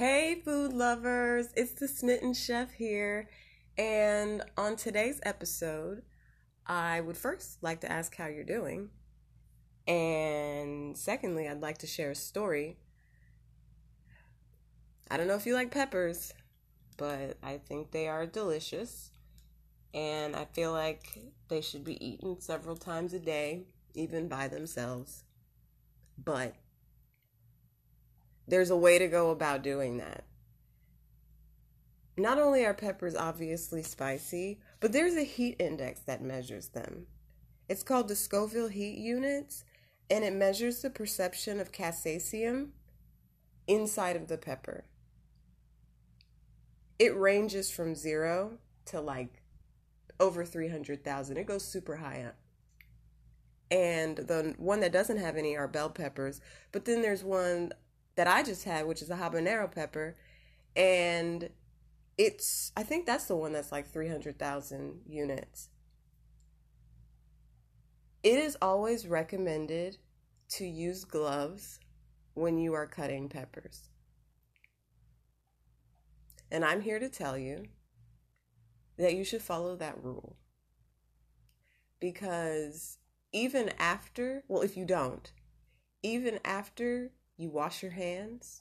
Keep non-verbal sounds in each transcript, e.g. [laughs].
Hey, food lovers, it's the Smitten Chef here. And on today's episode, I would first like to ask how you're doing. And secondly, I'd like to share a story. I don't know if you like peppers, but I think they are delicious. And I feel like they should be eaten several times a day, even by themselves. But there's a way to go about doing that. Not only are peppers obviously spicy, but there's a heat index that measures them. It's called the Scoville Heat Units, and it measures the perception of capsaicin inside of the pepper. It ranges from zero to like over 300,000. It goes super high up. And the one that doesn't have any are bell peppers, but then there's one that I just had, which is a habanero pepper, and it's I think that's the one that's like 300,000 units. It is always recommended to use gloves when you are cutting peppers. And I'm here to tell you that you should follow that rule. Because even after, well, if you don't, even after you wash your hands.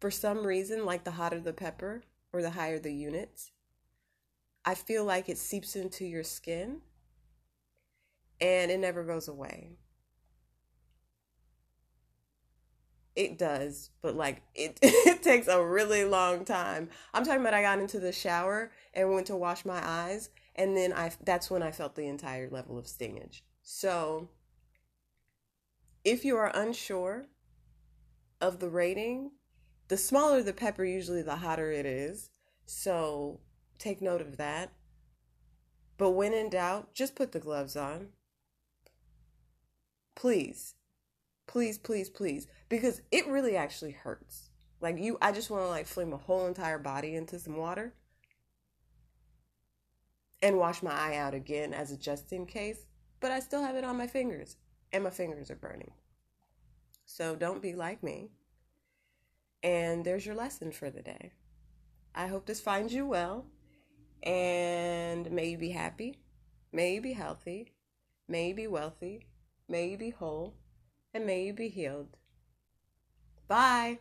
For some reason, like the hotter the pepper or the higher the units, I feel like it seeps into your skin and it never goes away. It does, but like it, [laughs] it takes a really long time. I'm talking about I got into the shower and went to wash my eyes, and then I that's when I felt the entire level of stingage. So if you are unsure of the rating, the smaller the pepper, usually the hotter it is. So take note of that. But when in doubt, just put the gloves on. Please. Please, please, please. Because it really actually hurts. Like you I just want to like fling my whole entire body into some water and wash my eye out again as a just in case, but I still have it on my fingers and my fingers are burning. So don't be like me. And there's your lesson for the day. I hope this finds you well. And may you be happy, may you be healthy, may you be wealthy, may you be whole, and may you be healed. Bye.